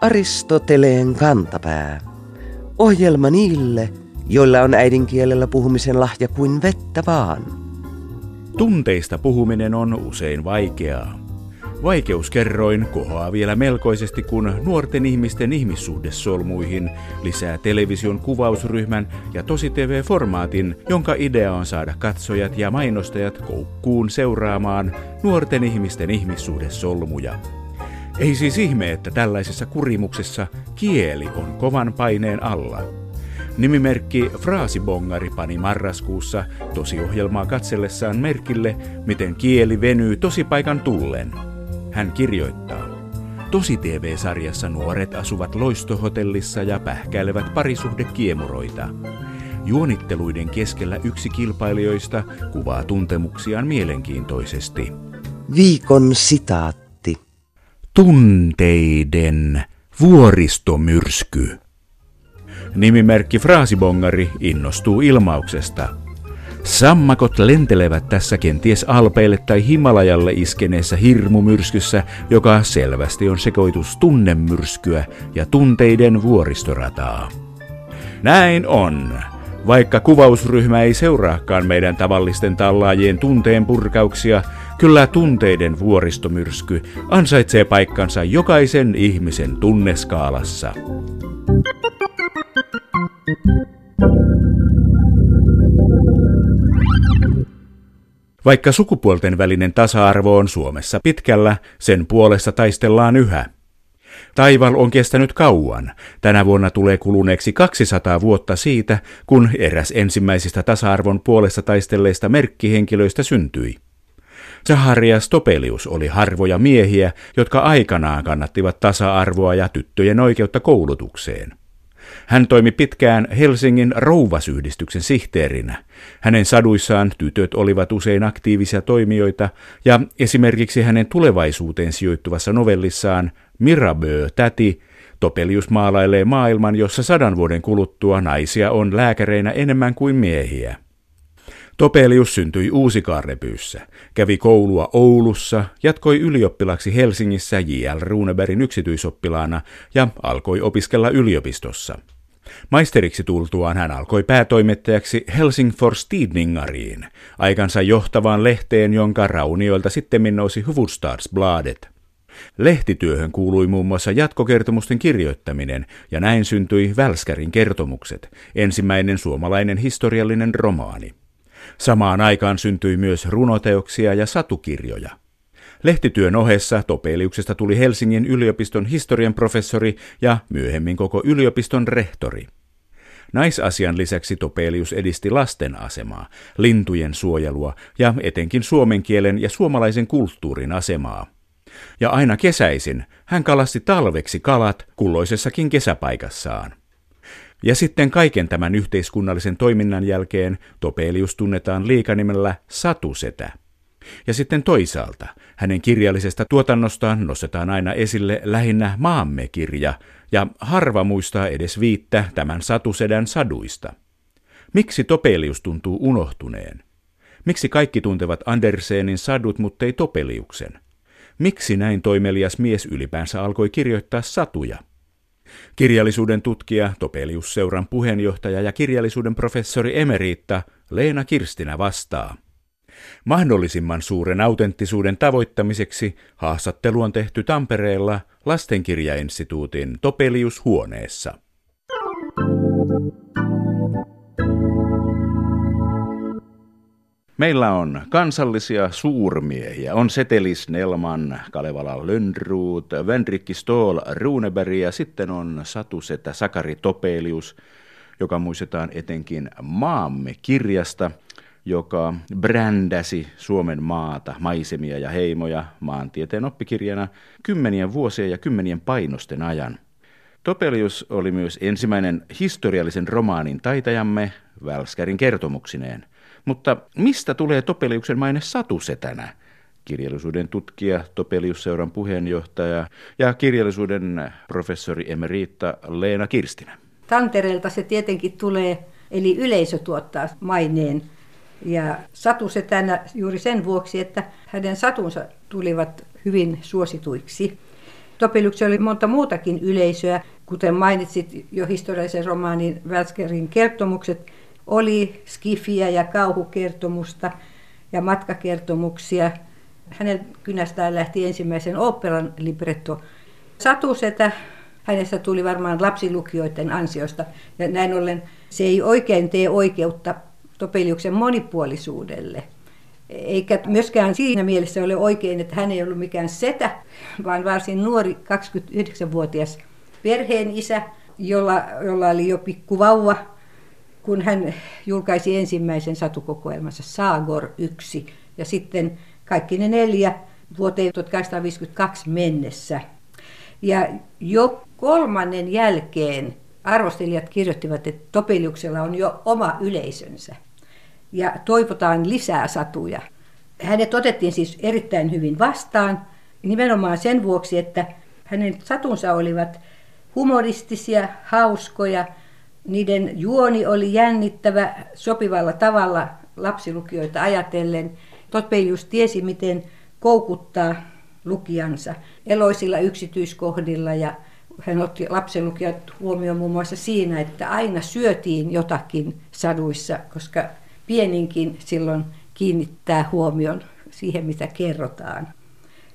Aristoteleen kantapää. Ohjelma niille, joilla on äidinkielellä puhumisen lahja kuin vettä vaan. Tunteista puhuminen on usein vaikeaa. Vaikeuskerroin kohoaa vielä melkoisesti, kun nuorten ihmisten ihmissuhdesolmuihin lisää television kuvausryhmän ja tosi TV-formaatin, jonka idea on saada katsojat ja mainostajat koukkuun seuraamaan nuorten ihmisten ihmissuhdesolmuja. Ei siis ihme, että tällaisessa kurimuksessa kieli on kovan paineen alla. Nimimerkki Fraasibongari pani marraskuussa tosiohjelmaa katsellessaan merkille, miten kieli venyy tosipaikan tullen. Hän kirjoittaa. Tosi TV-sarjassa nuoret asuvat loistohotellissa ja pähkäilevät parisuhdekiemuroita. Juonitteluiden keskellä yksi kilpailijoista kuvaa tuntemuksiaan mielenkiintoisesti. Viikon sitaatti. Tunteiden vuoristomyrsky. Nimimerkki Fraasibongari innostuu ilmauksesta – Sammakot lentelevät tässä kenties Alpeille tai Himalajalle iskeneessä hirmumyrskyssä, joka selvästi on sekoitus tunnemyrskyä ja tunteiden vuoristorataa. Näin on. Vaikka kuvausryhmä ei seuraakaan meidän tavallisten tallaajien tunteen purkauksia, kyllä tunteiden vuoristomyrsky ansaitsee paikkansa jokaisen ihmisen tunneskaalassa. Vaikka sukupuolten välinen tasa-arvo on Suomessa pitkällä, sen puolesta taistellaan yhä. Taival on kestänyt kauan. Tänä vuonna tulee kuluneeksi 200 vuotta siitä, kun eräs ensimmäisistä tasa-arvon puolesta taistelleista merkkihenkilöistä syntyi. Zaharias Topelius oli harvoja miehiä, jotka aikanaan kannattivat tasa-arvoa ja tyttöjen oikeutta koulutukseen. Hän toimi pitkään Helsingin rouvasyhdistyksen sihteerinä. Hänen saduissaan tytöt olivat usein aktiivisia toimijoita ja esimerkiksi hänen tulevaisuuteen sijoittuvassa novellissaan Mirabeau täti Topelius maalailee maailman, jossa sadan vuoden kuluttua naisia on lääkäreinä enemmän kuin miehiä. Topelius syntyi Uusikaarrepyyssä, kävi koulua Oulussa, jatkoi ylioppilaksi Helsingissä J.L. Runebergin yksityisoppilaana ja alkoi opiskella yliopistossa. Maisteriksi tultuaan hän alkoi päätoimittajaksi Helsingfors Tidningariin, aikansa johtavaan lehteen, jonka raunioilta sitten nousi Hufvudstadsbladet. Lehtityöhön kuului muun muassa jatkokertomusten kirjoittaminen, ja näin syntyi Välskärin kertomukset, ensimmäinen suomalainen historiallinen romaani. Samaan aikaan syntyi myös runoteoksia ja satukirjoja. Lehtityön ohessa Topeliuksesta tuli Helsingin yliopiston historian professori ja myöhemmin koko yliopiston rehtori. Naisasian lisäksi Topelius edisti lasten asemaa, lintujen suojelua ja etenkin suomen kielen ja suomalaisen kulttuurin asemaa. Ja aina kesäisin hän kalasti talveksi kalat kulloisessakin kesäpaikassaan. Ja sitten kaiken tämän yhteiskunnallisen toiminnan jälkeen Topelius tunnetaan liikanimellä Satusetä. Ja sitten toisaalta hänen kirjallisesta tuotannostaan nostetaan aina esille lähinnä Maamme kirja, ja harva muistaa edes viittä tämän Satusedän saduista. Miksi Topelius tuntuu unohtuneen? Miksi kaikki tuntevat Andersenin sadut, mutta ei Topeliuksen? Miksi näin toimelias mies ylipäänsä alkoi kirjoittaa satuja? Kirjallisuuden tutkija, Topelius-seuran puheenjohtaja ja kirjallisuuden professori emeriitta Leena Kirstinä vastaa. Mahdollisimman suuren autenttisuuden tavoittamiseksi haastattelu on tehty Tampereella Lastenkirjainstituutin Topelius-huoneessa. Meillä on kansallisia suurmiehiä. On Setelis Nelman, Kalevala Lönnruut, Venrikki Stoll, Runeberg ja sitten on Satusetä Sakari Topelius, joka muistetaan etenkin Maamme kirjasta, joka brändäsi Suomen maata, maisemia ja heimoja maantieteen oppikirjana kymmenien vuosien ja kymmenien painosten ajan. Topelius oli myös ensimmäinen historiallisen romaanin taitajamme Välskärin kertomuksineen – mutta mistä tulee Topeliuksen maine satusetänä? Kirjallisuuden tutkija, Topeliusseuran puheenjohtaja ja kirjallisuuden professori emeriitta Leena Kirstinä. Tantereelta se tietenkin tulee, eli yleisö tuottaa maineen. Ja Satu se tänä juuri sen vuoksi, että hänen satunsa tulivat hyvin suosituiksi. Topeliuksella oli monta muutakin yleisöä, kuten mainitsit jo historiallisen romaanin Välskerin kertomukset, oli skifiä ja kauhukertomusta ja matkakertomuksia. Hänen kynästään lähti ensimmäisen operan libretto. Satusetä, hänestä tuli varmaan lapsilukijoiden ansiosta ja näin ollen se ei oikein tee oikeutta Topeliuksen monipuolisuudelle. Eikä myöskään siinä mielessä ole oikein, että hän ei ollut mikään setä, vaan varsin nuori 29-vuotias perheen isä, jolla, jolla oli jo pikku vauva, kun hän julkaisi ensimmäisen satukokoelmansa Saagor 1 ja sitten kaikki ne neljä vuoteen 1852 mennessä. Ja jo kolmannen jälkeen arvostelijat kirjoittivat, että Topeliuksella on jo oma yleisönsä ja toivotaan lisää satuja. Hänet otettiin siis erittäin hyvin vastaan, nimenomaan sen vuoksi, että hänen satunsa olivat humoristisia, hauskoja, niiden juoni oli jännittävä sopivalla tavalla lapsilukijoita ajatellen. Topelius tiesi, miten koukuttaa lukijansa eloisilla yksityiskohdilla ja hän otti lapsenlukijat huomioon muun muassa siinä, että aina syötiin jotakin saduissa, koska pieninkin silloin kiinnittää huomion siihen, mitä kerrotaan.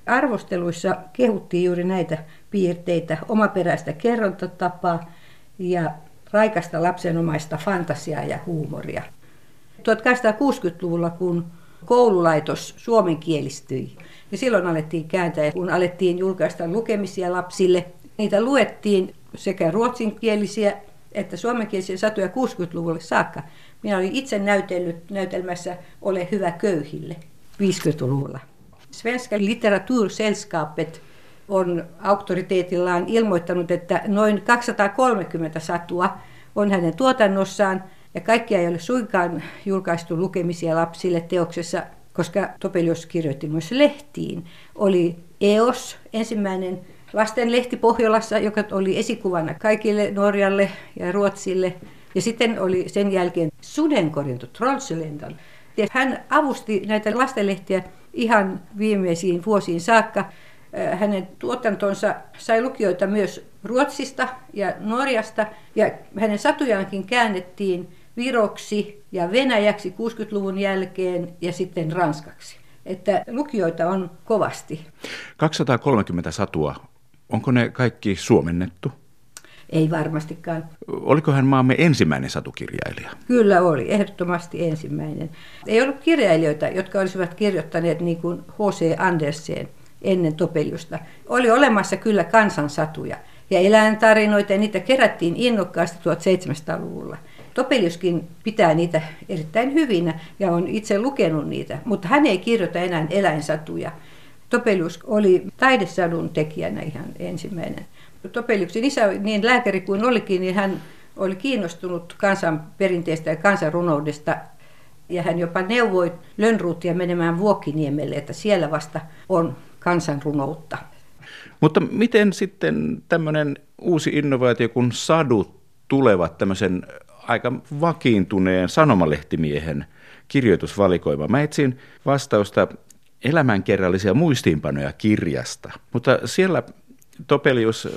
Arvosteluissa kehuttiin juuri näitä piirteitä, omaperäistä kerrontatapaa ja raikasta lapsenomaista fantasiaa ja huumoria. 1860-luvulla, kun koululaitos suomenkielistyi, ja silloin alettiin kääntää, kun alettiin julkaista lukemisia lapsille, niitä luettiin sekä ruotsinkielisiä että suomenkielisiä satuja 60-luvulle saakka. Minä olin itse näytellyt näytelmässä Ole hyvä köyhille 50-luvulla. Svenska litteratursällskapet on auktoriteetillaan ilmoittanut, että noin 230 satua on hänen tuotannossaan ja kaikkia ei ole suinkaan julkaistu lukemisia lapsille teoksessa, koska Topelius kirjoitti myös lehtiin. Oli EOS, ensimmäinen lastenlehti Pohjolassa, joka oli esikuvana kaikille Norjalle ja Ruotsille. Ja sitten oli sen jälkeen Sudenkorinto, Trollsölendan. Hän avusti näitä lastenlehtiä ihan viimeisiin vuosiin saakka. Äh, hänen tuotantonsa sai lukijoita myös Ruotsista ja Norjasta ja hänen satujaankin käännettiin viroksi ja venäjäksi 60-luvun jälkeen ja sitten ranskaksi. Että lukijoita on kovasti. 230 satua, onko ne kaikki suomennettu? Ei varmastikaan. Oliko hän maamme ensimmäinen satukirjailija? Kyllä oli, ehdottomasti ensimmäinen. Ei ollut kirjailijoita, jotka olisivat kirjoittaneet niin kuin H.C. Andersen ennen Topeliusta. Oli olemassa kyllä kansansatuja ja eläintarinoita ja niitä kerättiin innokkaasti 1700-luvulla. Topeliuskin pitää niitä erittäin hyvinä ja on itse lukenut niitä, mutta hän ei kirjoita enää eläinsatuja. Topelius oli taidesadun tekijänä ihan ensimmäinen. Topeliuksen isä, niin lääkäri kuin olikin, niin hän oli kiinnostunut kansanperinteestä ja kansanrunoudesta. Ja hän jopa neuvoi Lönnruutia menemään Vuokiniemelle, että siellä vasta on kansanrunoutta. Mutta miten sitten tämmöinen uusi innovaatio, kun sadut tulevat tämmöisen aika vakiintuneen sanomalehtimiehen kirjoitusvalikoima. Mä etsin vastausta elämänkerrallisia muistiinpanoja kirjasta, mutta siellä Topelius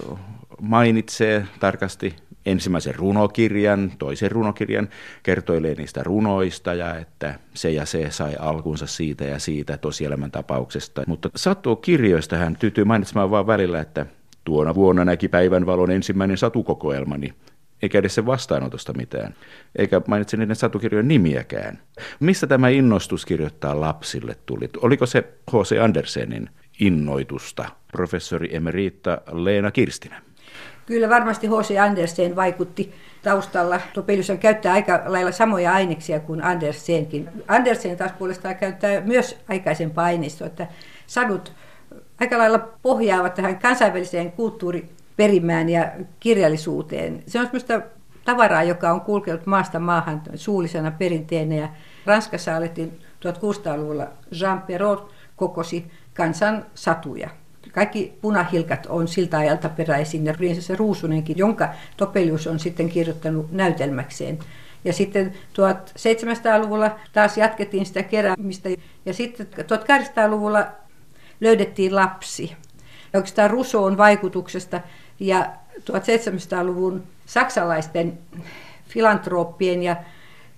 mainitsee tarkasti ensimmäisen runokirjan, toisen runokirjan, kertoilee niistä runoista ja että se ja se sai alkunsa siitä ja siitä tosielämän tapauksesta. Mutta sattuu kirjoista hän tyytyy mainitsemaan vaan välillä, että tuona vuonna näki päivänvalon ensimmäinen satukokoelmani, eikä edes sen vastaanotosta mitään, eikä mainitse niiden satukirjojen nimiäkään. Missä tämä innostus kirjoittaa lapsille tuli? Oliko se H.C. Andersenin innoitusta, professori emerita Leena Kirstinen? Kyllä varmasti H.C. Andersen vaikutti taustalla. Topelius käyttää aika lailla samoja aineksia kuin Andersenkin. Andersen taas puolestaan käyttää myös aikaisempaa aineistoa, että sadut aika lailla pohjaavat tähän kansainväliseen kulttuuriperimään ja kirjallisuuteen. Se on sellaista tavaraa, joka on kulkenut maasta maahan suullisena perinteenä ja Ranskassa alettiin 1600-luvulla Jean Perrault kokosi kansan satuja. Kaikki punahilkat on siltä ajalta peräisin ja prinsessa Ruusunenkin, jonka Topelius on sitten kirjoittanut näytelmäkseen. Ja sitten 1700-luvulla taas jatkettiin sitä keräämistä. Ja sitten 1800-luvulla löydettiin lapsi. Oikeastaan Rusoon vaikutuksesta ja 1700-luvun saksalaisten filantrooppien ja,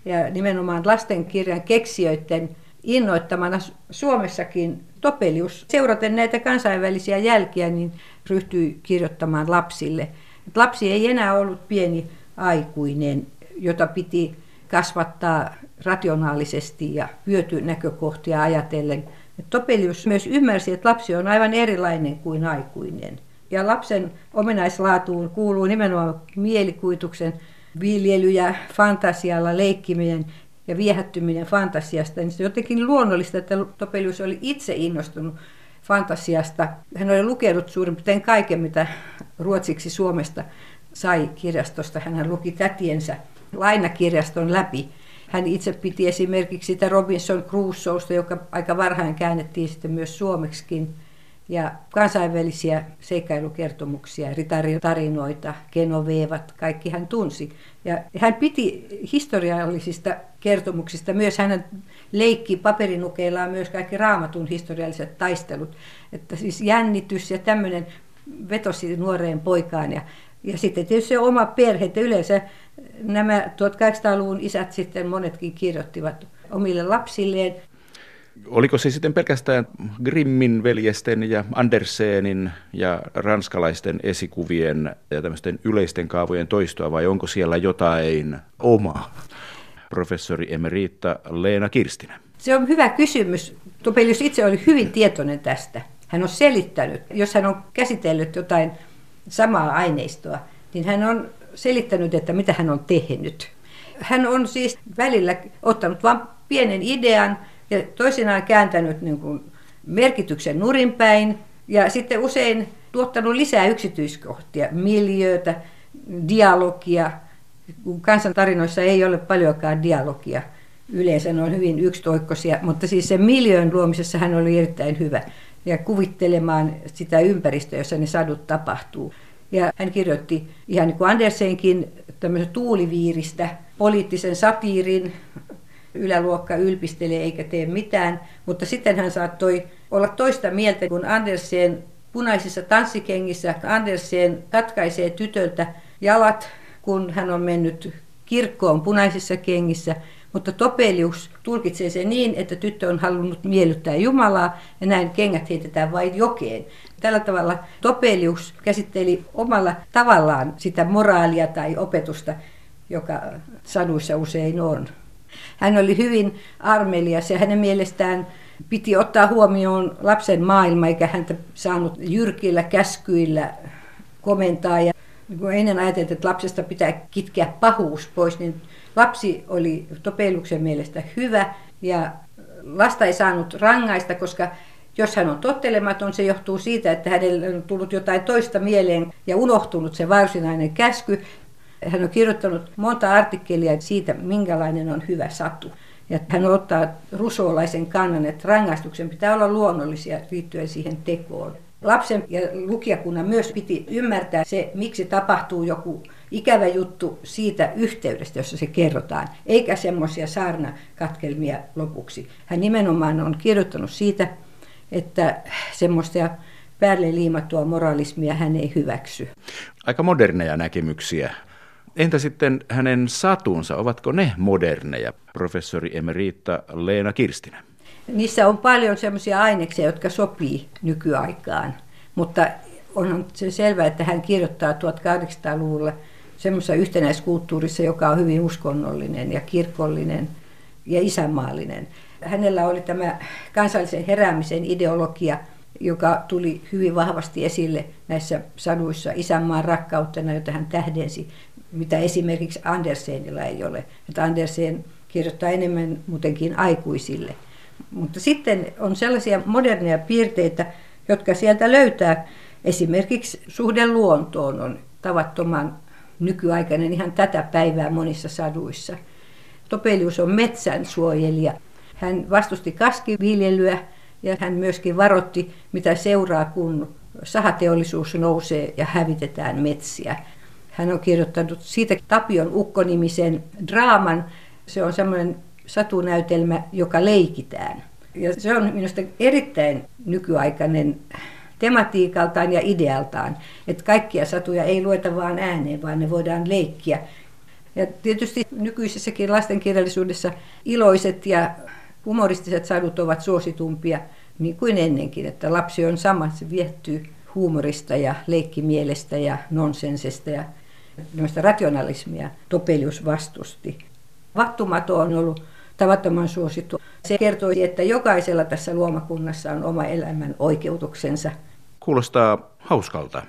ja nimenomaan lastenkirjan keksijöiden innoittamana Suomessakin Topelius seuraten näitä kansainvälisiä jälkiä niin ryhtyi kirjoittamaan lapsille. Lapsi ei enää ollut pieni aikuinen, jota piti kasvattaa rationaalisesti ja hyötynäkökohtia ajatellen. Topelius myös ymmärsi, että lapsi on aivan erilainen kuin aikuinen. Ja lapsen ominaislaatuun kuuluu nimenomaan mielikuituksen viljely ja fantasialla leikkiminen ja viehättyminen fantasiasta. Niin se on jotenkin luonnollista, että Topelius oli itse innostunut fantasiasta. Hän oli lukenut suurin piirtein kaiken, mitä ruotsiksi Suomesta sai kirjastosta. Hän luki tätiensä lainakirjaston läpi. Hän itse piti esimerkiksi sitä Robinson Crusoesta, joka aika varhain käännettiin sitten myös suomeksikin. Ja kansainvälisiä seikkailukertomuksia, ritaritarinoita, genoveevat, kaikki hän tunsi. Ja hän piti historiallisista kertomuksista myös hänen leikki paperinukeillaan myös kaikki raamatun historialliset taistelut. Että siis jännitys ja tämmöinen vetosi nuoreen poikaan. Ja, ja sitten tietysti se oma perhe, että yleensä nämä 1800-luvun isät sitten monetkin kirjoittivat omille lapsilleen. Oliko se sitten pelkästään Grimmin veljesten ja Andersenin ja ranskalaisten esikuvien ja tämmöisten yleisten kaavojen toistoa vai onko siellä jotain omaa? Professori emerita Leena Kirstinen. Se on hyvä kysymys. Topelius itse oli hyvin tietoinen tästä. Hän on selittänyt, jos hän on käsitellyt jotain samaa aineistoa, niin hän on selittänyt, että mitä hän on tehnyt. Hän on siis välillä ottanut vain pienen idean ja toisinaan kääntänyt niin kuin merkityksen nurinpäin ja sitten usein tuottanut lisää yksityiskohtia, miljöötä, dialogia, kun kansantarinoissa ei ole paljonkaan dialogia. Yleensä ne on hyvin yksitoikkoisia, mutta siis sen miljöön luomisessa hän oli erittäin hyvä ja kuvittelemaan sitä ympäristöä, jossa ne sadut tapahtuu. Ja hän kirjoitti ihan niin kuin Andersenkin tämmöisen tuuliviiristä poliittisen satiirin, yläluokka ylpistelee eikä tee mitään, mutta sitten hän saattoi olla toista mieltä, kun Andersen punaisissa tanssikengissä Andersen katkaisee tytöltä jalat, kun hän on mennyt kirkkoon punaisissa kengissä, mutta Topelius tulkitsee sen niin, että tyttö on halunnut miellyttää Jumalaa ja näin kengät heitetään vain jokeen. Tällä tavalla Topelius käsitteli omalla tavallaan sitä moraalia tai opetusta, joka saduissa usein on. Hän oli hyvin armelias ja hänen mielestään piti ottaa huomioon lapsen maailma, eikä häntä saanut jyrkillä käskyillä komentaa. Ja kun ennen ajateltiin, että lapsesta pitää kitkeä pahuus pois, niin lapsi oli Topeluksen mielestä hyvä ja lasta ei saanut rangaista, koska jos hän on tottelematon, se johtuu siitä, että hänelle on tullut jotain toista mieleen ja unohtunut se varsinainen käsky. Hän on kirjoittanut monta artikkelia siitä, minkälainen on hyvä satu. Ja hän ottaa rusolaisen kannan, että rangaistuksen pitää olla luonnollisia liittyen siihen tekoon. Lapsen ja lukijakunnan myös piti ymmärtää se, miksi tapahtuu joku ikävä juttu siitä yhteydestä, jossa se kerrotaan, eikä semmoisia saarnakatkelmia lopuksi. Hän nimenomaan on kirjoittanut siitä, että semmoista päälle liimattua moralismia hän ei hyväksy. Aika moderneja näkemyksiä. Entä sitten hänen satunsa, ovatko ne moderneja, professori emerita Leena Kirstinen? Niissä on paljon semmoisia aineksia, jotka sopii nykyaikaan, mutta on se selvää, että hän kirjoittaa 1800-luvulla semmoisessa yhtenäiskulttuurissa, joka on hyvin uskonnollinen ja kirkollinen ja isänmaallinen. Hänellä oli tämä kansallisen heräämisen ideologia, joka tuli hyvin vahvasti esille näissä saduissa isänmaan rakkautena, jota hän tähdensi, mitä esimerkiksi Andersenilla ei ole. Että Andersen kirjoittaa enemmän muutenkin aikuisille. Mutta sitten on sellaisia moderneja piirteitä, jotka sieltä löytää. Esimerkiksi suhde luontoon on tavattoman nykyaikainen ihan tätä päivää monissa saduissa. Topelius on metsän suojelija. Hän vastusti kaskiviljelyä ja hän myöskin varotti, mitä seuraa, kun sahateollisuus nousee ja hävitetään metsiä. Hän on kirjoittanut siitä Tapion ukkonimisen draaman. Se on semmoinen satunäytelmä, joka leikitään. Ja se on minusta erittäin nykyaikainen tematiikaltaan ja idealtaan, että kaikkia satuja ei lueta vaan ääneen, vaan ne voidaan leikkiä. Ja tietysti nykyisessäkin lastenkirjallisuudessa iloiset ja humoristiset sadut ovat suositumpia niin kuin ennenkin, että lapsi on sama, se viehtyy huumorista ja leikkimielestä ja nonsensesta ja rationalismia Topelius vastusti. Vattumato on ollut tavattoman suosittu. Se kertoi, että jokaisella tässä luomakunnassa on oma elämän oikeutuksensa. Kuulostaa hauskalta.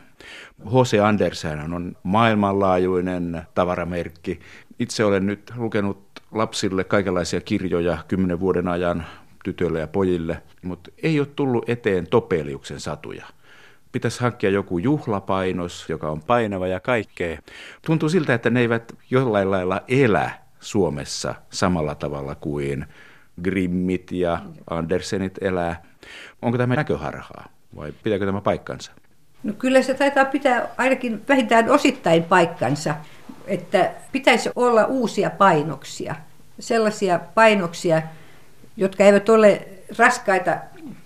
H.C. Andersen on maailmanlaajuinen tavaramerkki. Itse olen nyt lukenut lapsille kaikenlaisia kirjoja kymmenen vuoden ajan tytöille ja pojille, mutta ei ole tullut eteen Topeliuksen satuja. Pitäisi hankkia joku juhlapainos, joka on painava ja kaikkea. Tuntuu siltä, että ne eivät jollain lailla elä Suomessa samalla tavalla kuin Grimmit ja Andersenit elää. Onko tämä näköharhaa vai pitääkö tämä paikkansa? No kyllä se taitaa pitää ainakin vähintään osittain paikkansa, että pitäisi olla uusia painoksia. Sellaisia painoksia, jotka eivät ole raskaita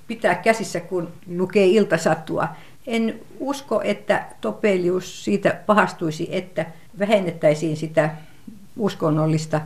pitää käsissä, kun lukee iltasatua. En usko, että Topelius siitä pahastuisi, että vähennettäisiin sitä uskonnollista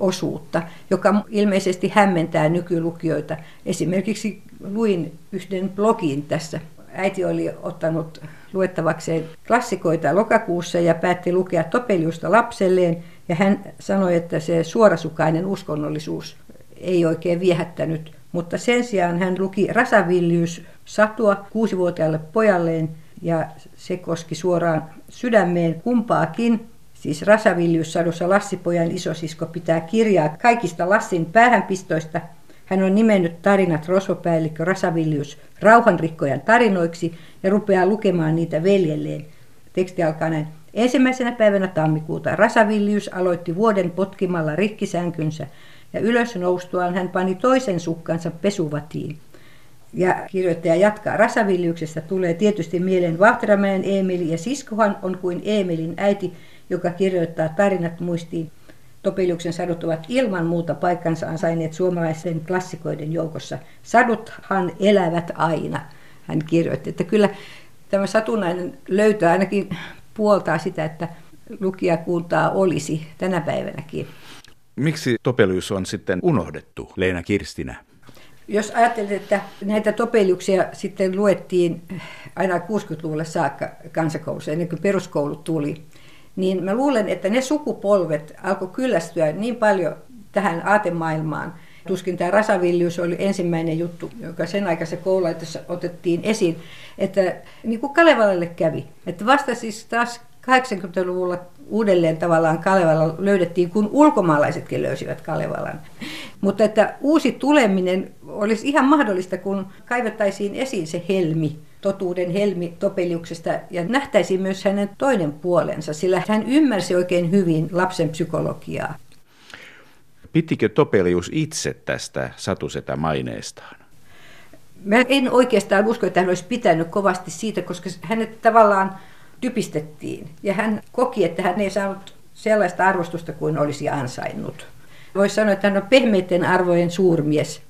osuutta, joka ilmeisesti hämmentää nykylukijoita. Esimerkiksi luin yhden blogin tässä. Äiti oli ottanut luettavakseen klassikoita lokakuussa ja päätti lukea Topeliusta lapselleen. Ja hän sanoi, että se suorasukainen uskonnollisuus ei oikein viehättänyt. Mutta sen sijaan hän luki Rasavillius satua kuusivuotiaalle pojalleen ja se koski suoraan sydämeen kumpaakin. Siis Rasavillius-sadussa Lassipojan isosisko pitää kirjaa kaikista Lassin päähänpistoista. Hän on nimennyt tarinat rosvopäällikkö Rasavillius rauhanrikkojan tarinoiksi ja rupeaa lukemaan niitä veljelleen. Teksti alkaa näin. Ensimmäisenä päivänä tammikuuta Rasavillius aloitti vuoden potkimalla rikkisänkynsä ja ylös noustuaan hän pani toisen sukkansa pesuvatiin. Ja kirjoittaja jatkaa. Rasavilliuksesta tulee tietysti mieleen Vahtramäen Eemeli ja siskohan on kuin Eemelin äiti, joka kirjoittaa tarinat muistiin. Topeliuksen sadut ovat ilman muuta paikkansa ansainneet suomalaisten klassikoiden joukossa. Saduthan elävät aina, hän kirjoitti. Että kyllä tämä satunnainen löytää ainakin puoltaa sitä, että lukijakuntaa olisi tänä päivänäkin. Miksi Topelius on sitten unohdettu, Leena Kirstinä? Jos ajattelet, että näitä topeliuksia sitten luettiin aina 60-luvulle saakka kansakoulussa, ennen kuin peruskoulu tuli, niin mä luulen, että ne sukupolvet alkoi kyllästyä niin paljon tähän aatemaailmaan. Tuskin tämä rasavillius oli ensimmäinen juttu, joka sen aikaisessa koululaitossa otettiin esiin, että niin kuin Kalevalalle kävi. Että vasta siis taas 80-luvulla uudelleen tavallaan Kalevala löydettiin, kun ulkomaalaisetkin löysivät Kalevalan. Mutta että uusi tuleminen olisi ihan mahdollista, kun kaivettaisiin esiin se helmi, totuuden helmi Topeliuksesta ja nähtäisiin myös hänen toinen puolensa, sillä hän ymmärsi oikein hyvin lapsen psykologiaa. Pitikö Topelius itse tästä satusetä maineestaan? Mä en oikeastaan usko, että hän olisi pitänyt kovasti siitä, koska hänet tavallaan typistettiin. Ja hän koki, että hän ei saanut sellaista arvostusta kuin olisi ansainnut. Voisi sanoa, että hän on pehmeiden arvojen suurmies.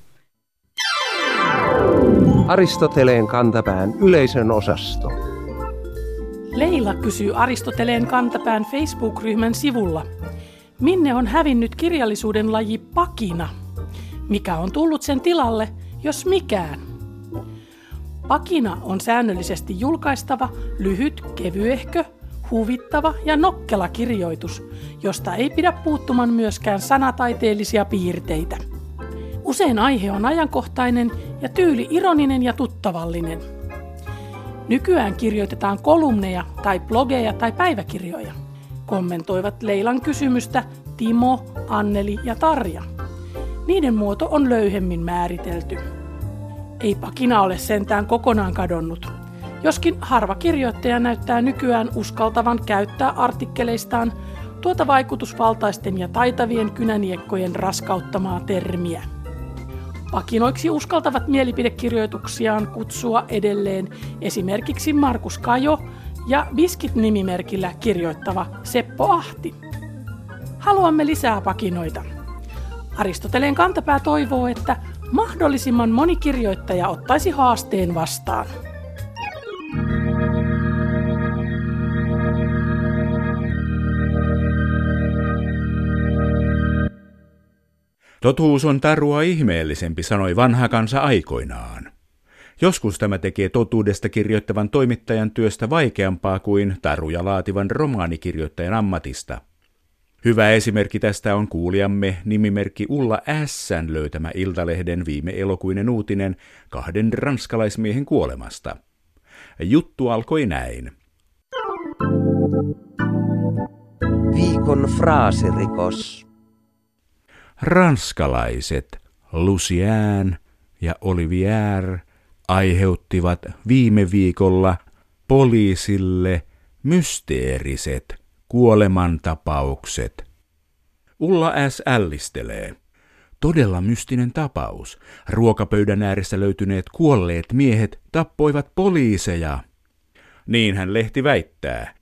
Aristoteleen kantapään yleisön osasto. Leila kysyy Aristoteleen kantapään Facebook-ryhmän sivulla. Minne on hävinnyt kirjallisuuden laji pakina? Mikä on tullut sen tilalle, jos mikään? Pakina on säännöllisesti julkaistava, lyhyt, kevyehkö, huvittava ja nokkela kirjoitus, josta ei pidä puuttuman myöskään sanataiteellisia piirteitä. Usein aihe on ajankohtainen ja tyyli ironinen ja tuttavallinen. Nykyään kirjoitetaan kolumneja tai blogeja tai päiväkirjoja. Kommentoivat Leilan kysymystä Timo, Anneli ja Tarja. Niiden muoto on löyhemmin määritelty. Ei pakina ole sentään kokonaan kadonnut. Joskin harva kirjoittaja näyttää nykyään uskaltavan käyttää artikkeleistaan tuota vaikutusvaltaisten ja taitavien kynäniekkojen raskauttamaa termiä. Pakinoiksi uskaltavat mielipidekirjoituksiaan kutsua edelleen esimerkiksi Markus Kajo ja Biskit-nimimerkillä kirjoittava Seppo Ahti. Haluamme lisää pakinoita. Aristoteleen kantapää toivoo, että mahdollisimman moni kirjoittaja ottaisi haasteen vastaan. Totuus on tarua ihmeellisempi, sanoi vanha kansa aikoinaan. Joskus tämä tekee totuudesta kirjoittavan toimittajan työstä vaikeampaa kuin taruja laativan romaanikirjoittajan ammatista. Hyvä esimerkki tästä on kuulijamme nimimerkki Ulla Ässän löytämä Iltalehden viime elokuinen uutinen kahden ranskalaismiehen kuolemasta. Juttu alkoi näin. Viikon fraasirikos. Ranskalaiset Lucien ja Olivier aiheuttivat viime viikolla poliisille mysteeriset kuolemantapaukset. Ulla S. ällistelee. Todella mystinen tapaus. Ruokapöydän ääressä löytyneet kuolleet miehet tappoivat poliiseja. Niin hän lehti väittää.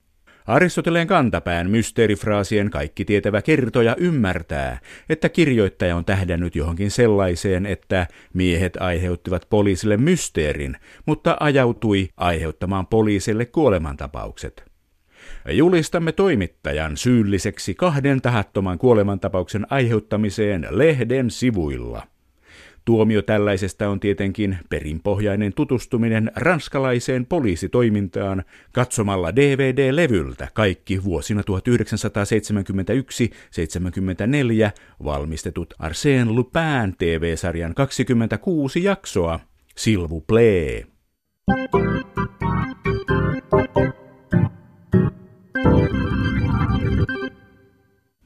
Aristoteleen kantapään mysteerifraasien kaikki tietävä kertoja ymmärtää, että kirjoittaja on tähdännyt johonkin sellaiseen, että miehet aiheuttivat poliisille mysteerin, mutta ajautui aiheuttamaan poliisille kuolemantapaukset. Julistamme toimittajan syylliseksi kahden tahattoman kuolemantapauksen aiheuttamiseen lehden sivuilla. Tuomio tällaisesta on tietenkin perinpohjainen tutustuminen ranskalaiseen poliisitoimintaan katsomalla DVD-levyltä kaikki vuosina 1971-74 valmistetut Arsène Lupin TV-sarjan 26 jaksoa. Silvu Plee.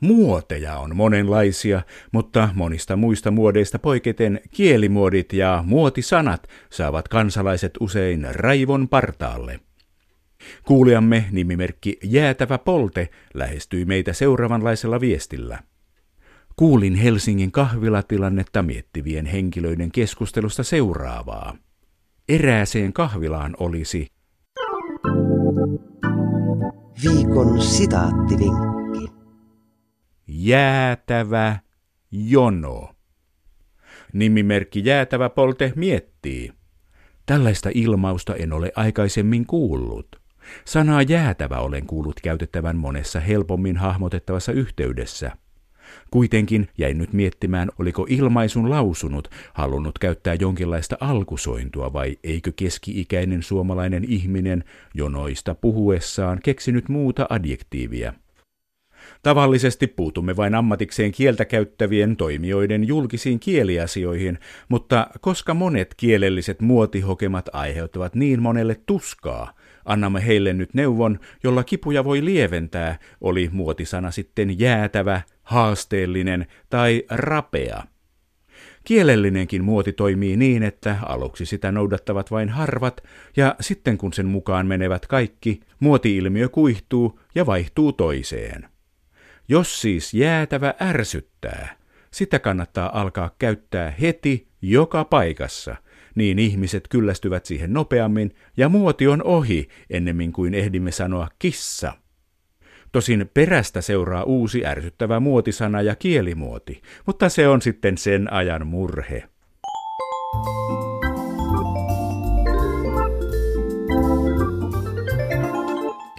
Muoteja on monenlaisia, mutta monista muista muodeista poiketen kielimuodit ja muotisanat saavat kansalaiset usein raivon partaalle. Kuulijamme nimimerkki Jäätävä Polte lähestyi meitä seuraavanlaisella viestillä. Kuulin Helsingin kahvilatilannetta miettivien henkilöiden keskustelusta seuraavaa. Erääseen kahvilaan olisi Viikon sitaattivinkki. Jäätävä jono. Nimimerkki Jäätävä Polte miettii. Tällaista ilmausta en ole aikaisemmin kuullut. Sanaa jäätävä olen kuullut käytettävän monessa helpommin hahmotettavassa yhteydessä. Kuitenkin jäin nyt miettimään, oliko ilmaisun lausunut halunnut käyttää jonkinlaista alkusointua vai eikö keski-ikäinen suomalainen ihminen jonoista puhuessaan keksinyt muuta adjektiivia. Tavallisesti puutumme vain ammatikseen kieltä käyttävien toimijoiden julkisiin kieliasioihin, mutta koska monet kielelliset muotihokemat aiheuttavat niin monelle tuskaa, annamme heille nyt neuvon, jolla kipuja voi lieventää, oli muotisana sitten jäätävä, haasteellinen tai rapea. Kielellinenkin muoti toimii niin, että aluksi sitä noudattavat vain harvat, ja sitten kun sen mukaan menevät kaikki, muoti-ilmiö kuihtuu ja vaihtuu toiseen. Jos siis jäätävä ärsyttää, sitä kannattaa alkaa käyttää heti joka paikassa, niin ihmiset kyllästyvät siihen nopeammin ja muoti on ohi ennemmin kuin ehdimme sanoa kissa. Tosin perästä seuraa uusi ärsyttävä muotisana ja kielimuoti, mutta se on sitten sen ajan murhe.